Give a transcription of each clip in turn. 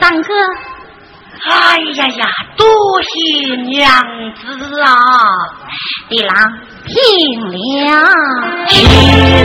当哥哎呀呀多谢娘子啊李郎听了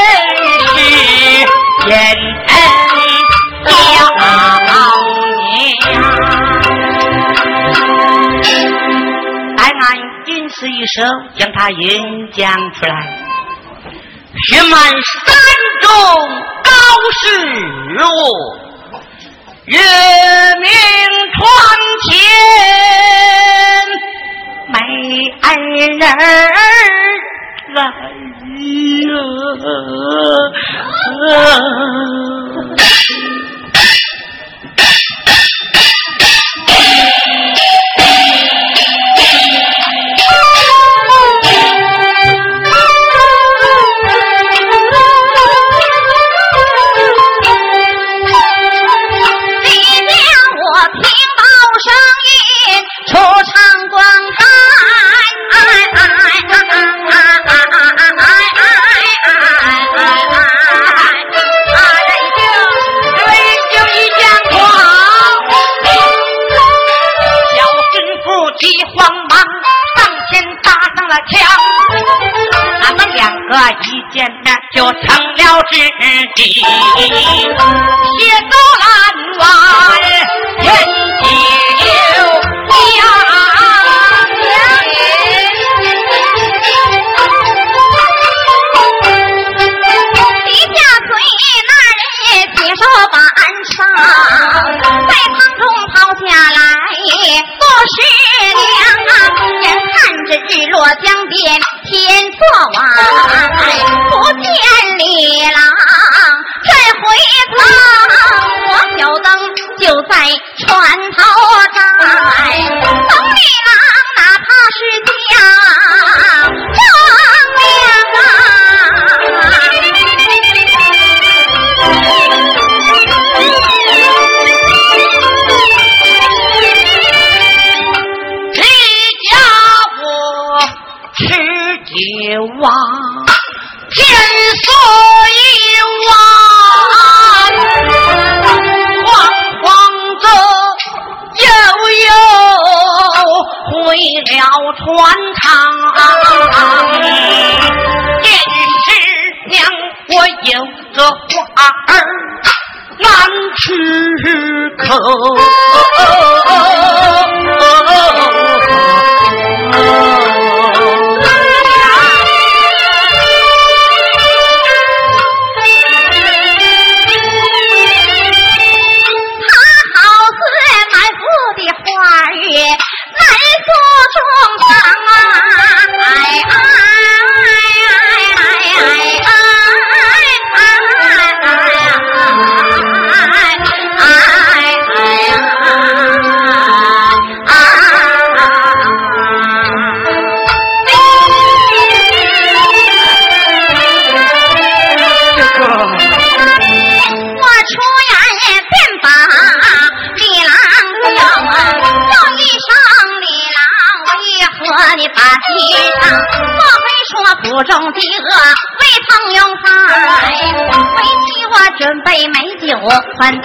是人家好娘待俺吟诗一首将它演讲出来。学满山中高士我月明窗前美人来。咿呀啊啊啊。之地。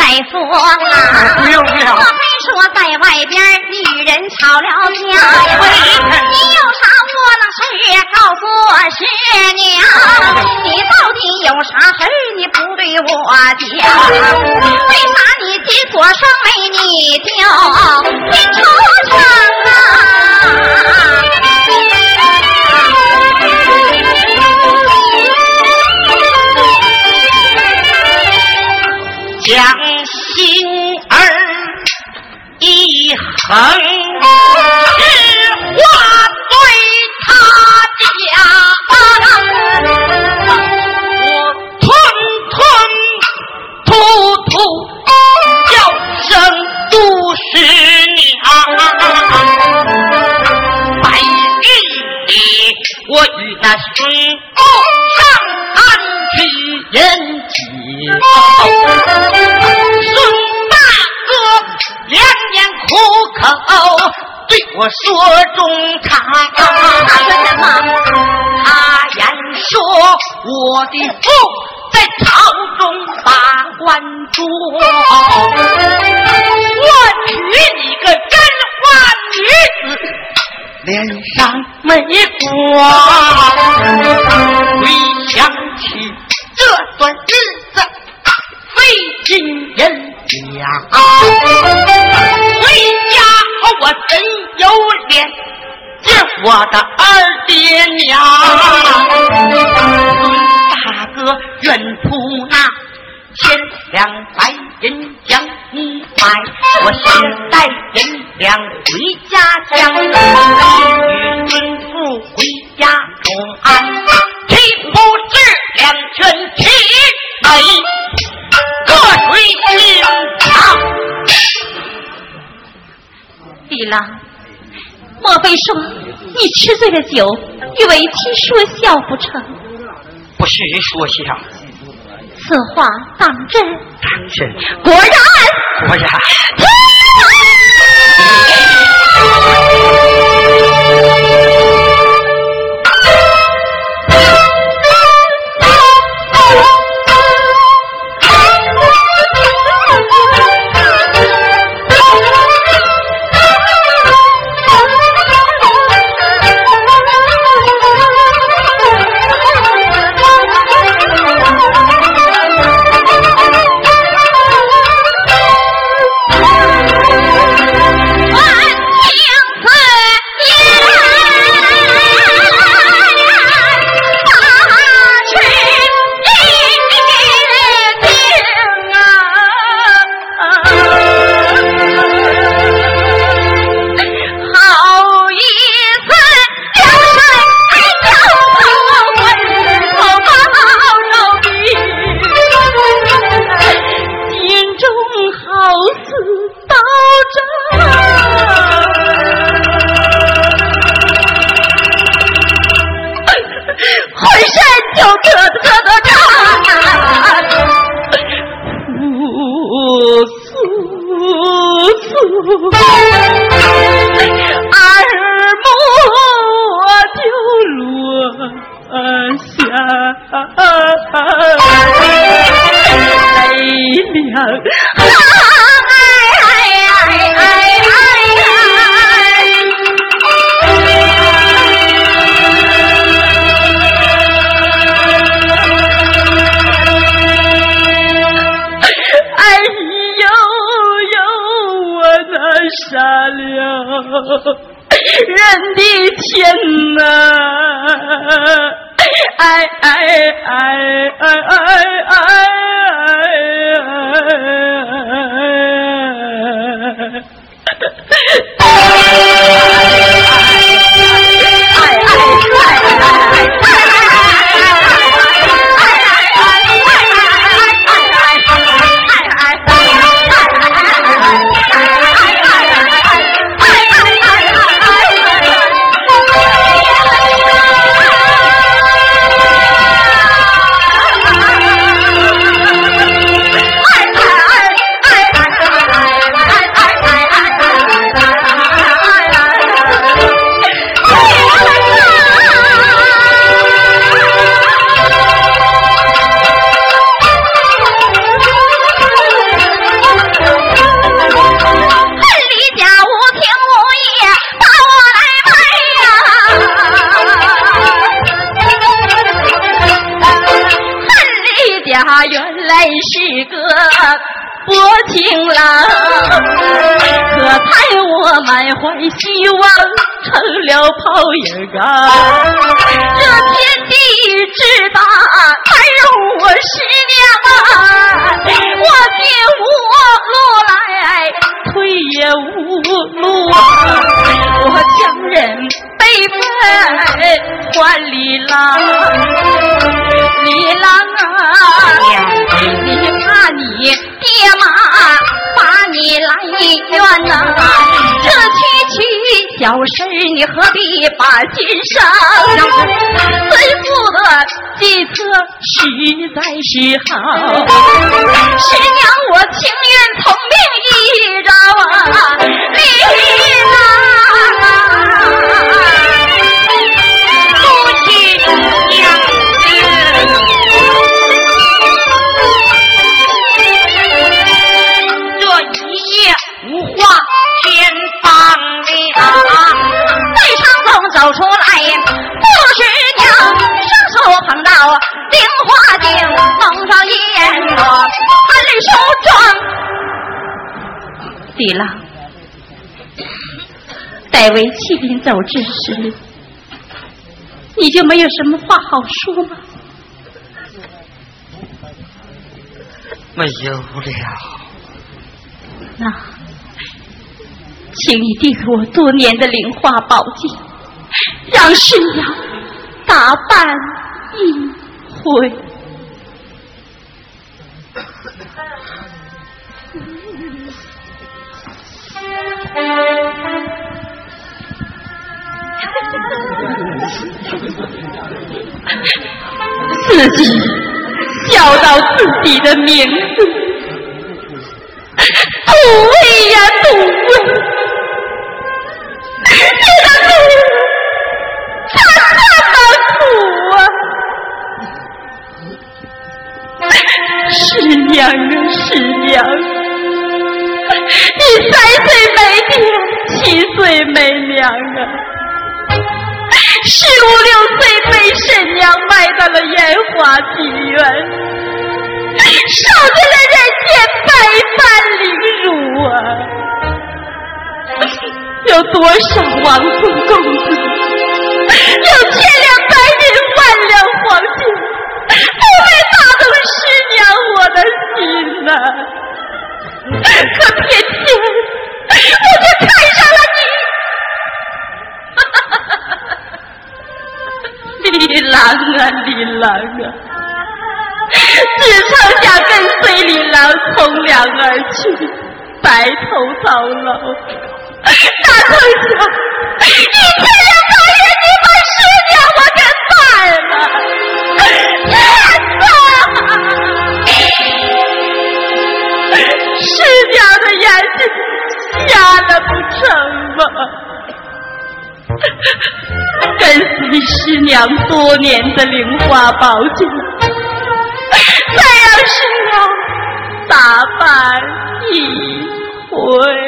款待父不用了。莫非说在外边女人吵了架？你有啥窝囊事告诉我师娘？你到底有啥事你不对我讲？为啥你急所生没你就进出城啊？将一上没光。回想起这段日子，费尽人家，回家后我真有脸见我的二爹娘。大哥愿出那千两白银买，我是带银两回家乡，与孙父回家中安，岂不是两全其美，各随心肠？李郎，莫非说你吃醉了酒，与为妻说笑不成？不是说笑，此话当真？当真果然。果然。成了泡影啊！这天地之大，还容我师娘啊！我进无路来，退也无路啊！我将人背分还李郎，李郎啊！你怕你爹妈把你来冤呐？这小事你何必把心伤？孙父的计策实在是好，师娘我情愿从命一招啊！李郎。走李郎，待为妻临走之时，你就没有什么话好说吗？没有了。那，请你递给我多年的灵花宝镜。让师娘打扮一回，自己叫到自己的名字，土味呀，土味，岁没娘啊，十五六岁被婶娘卖到了烟花妓院，受尽了人间百般凌辱啊！有多少王孙公子，有千两白银，万两黄金？不会打动师娘我的心呐，可偏偏我就看李郎啊李郎啊，只剩下跟随李郎从良而去，白头到老，大哥师娘多年的灵花宝镜，再让师娘打扮一回。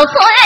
Oh, for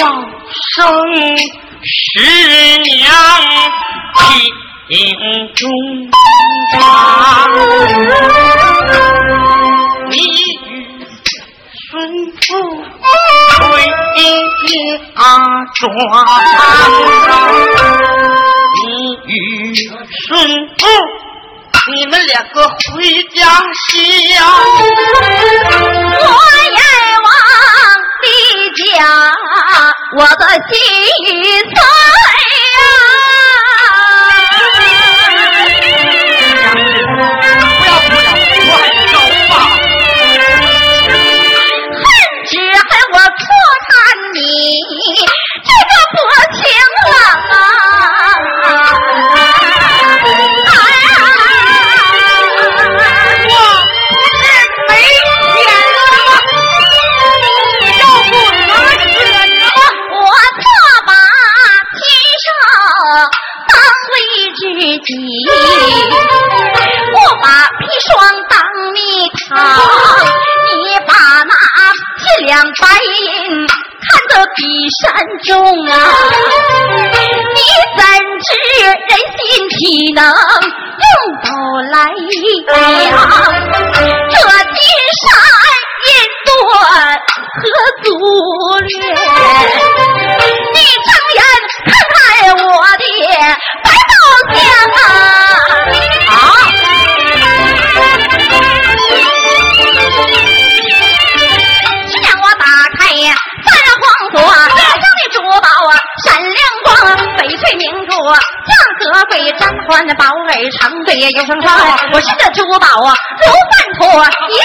叫生十娘听中堂，你与孙夫回家庄，你与孙夫你们两个回家乡，我呀。的家我的心碎呀。不要哭了我还走恨只恨我错看你这个薄情郎啊我是在支付宝啊留饭桶啊你一